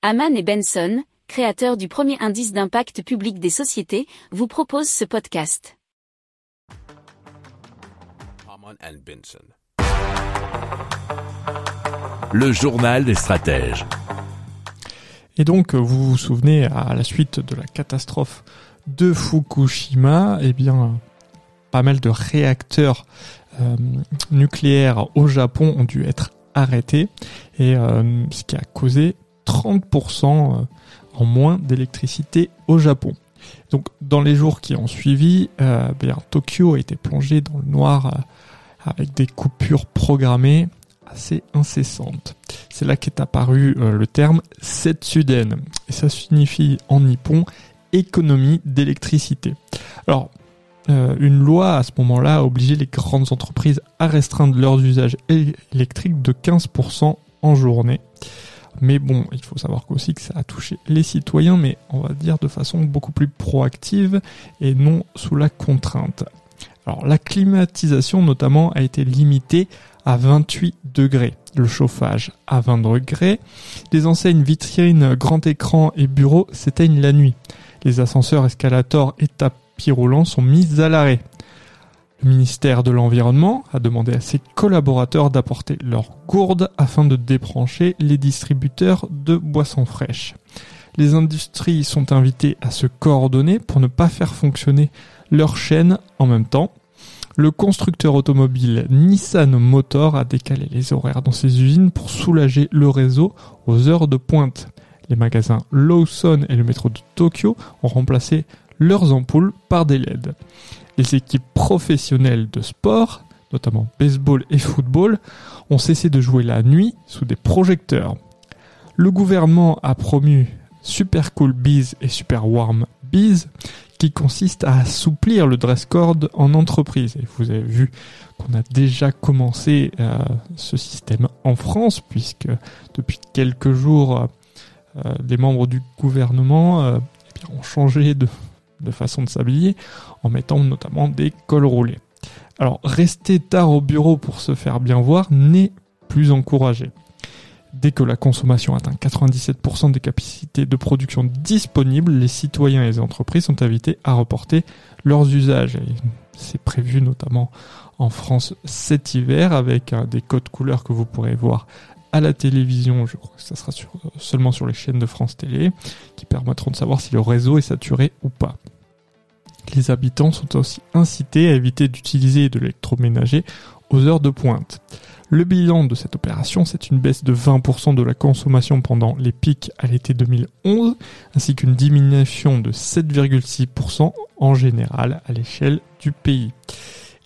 Haman et Benson, créateurs du premier indice d'impact public des sociétés, vous proposent ce podcast. Le journal des stratèges. Et donc, vous vous souvenez, à la suite de la catastrophe de Fukushima, eh bien, pas mal de réacteurs euh, nucléaires au Japon ont dû être arrêtés, et euh, ce qui a causé 30% euh, en moins d'électricité au Japon. Donc dans les jours qui ont suivi, euh, bien, Tokyo a été plongé dans le noir euh, avec des coupures programmées assez incessantes. C'est là qu'est apparu le terme Setsuden. Et ça signifie en nippon économie d'électricité. Alors, une loi à ce moment-là a obligé les grandes entreprises à restreindre leurs usages électriques de 15% en journée. Mais bon, il faut savoir aussi que ça a touché les citoyens, mais on va dire de façon beaucoup plus proactive et non sous la contrainte. Alors la climatisation notamment a été limitée à 28 degrés, le chauffage à 20 degrés, les enseignes vitrines, grand écran et bureaux s'éteignent la nuit. Les ascenseurs, escalators et tapis roulants sont mis à l'arrêt. Le ministère de l'Environnement a demandé à ses collaborateurs d'apporter leurs gourdes afin de débrancher les distributeurs de boissons fraîches. Les industries sont invitées à se coordonner pour ne pas faire fonctionner leurs chaînes en même temps. Le constructeur automobile Nissan Motor a décalé les horaires dans ses usines pour soulager le réseau aux heures de pointe. Les magasins Lawson et le métro de Tokyo ont remplacé leurs ampoules par des LED. Les équipes professionnelles de sport, notamment baseball et football, ont cessé de jouer la nuit sous des projecteurs. Le gouvernement a promu Super Cool Bees et Super Warm Bees, qui consiste à assouplir le dress code en entreprise. Et vous avez vu qu'on a déjà commencé euh, ce système en France, puisque depuis quelques jours, euh, les membres du gouvernement euh, eh ont changé de, de façon de s'habiller en mettant notamment des cols roulés. Alors rester tard au bureau pour se faire bien voir n'est plus encouragé. Dès que la consommation atteint 97% des capacités de production disponibles, les citoyens et les entreprises sont invités à reporter leurs usages. C'est prévu notamment en France cet hiver avec des codes couleurs que vous pourrez voir à la télévision, je crois que ça sera seulement sur les chaînes de France Télé, qui permettront de savoir si le réseau est saturé ou pas. Les habitants sont aussi incités à éviter d'utiliser de l'électroménager aux heures de pointe. Le bilan de cette opération, c'est une baisse de 20% de la consommation pendant les pics à l'été 2011, ainsi qu'une diminution de 7,6% en général à l'échelle du pays.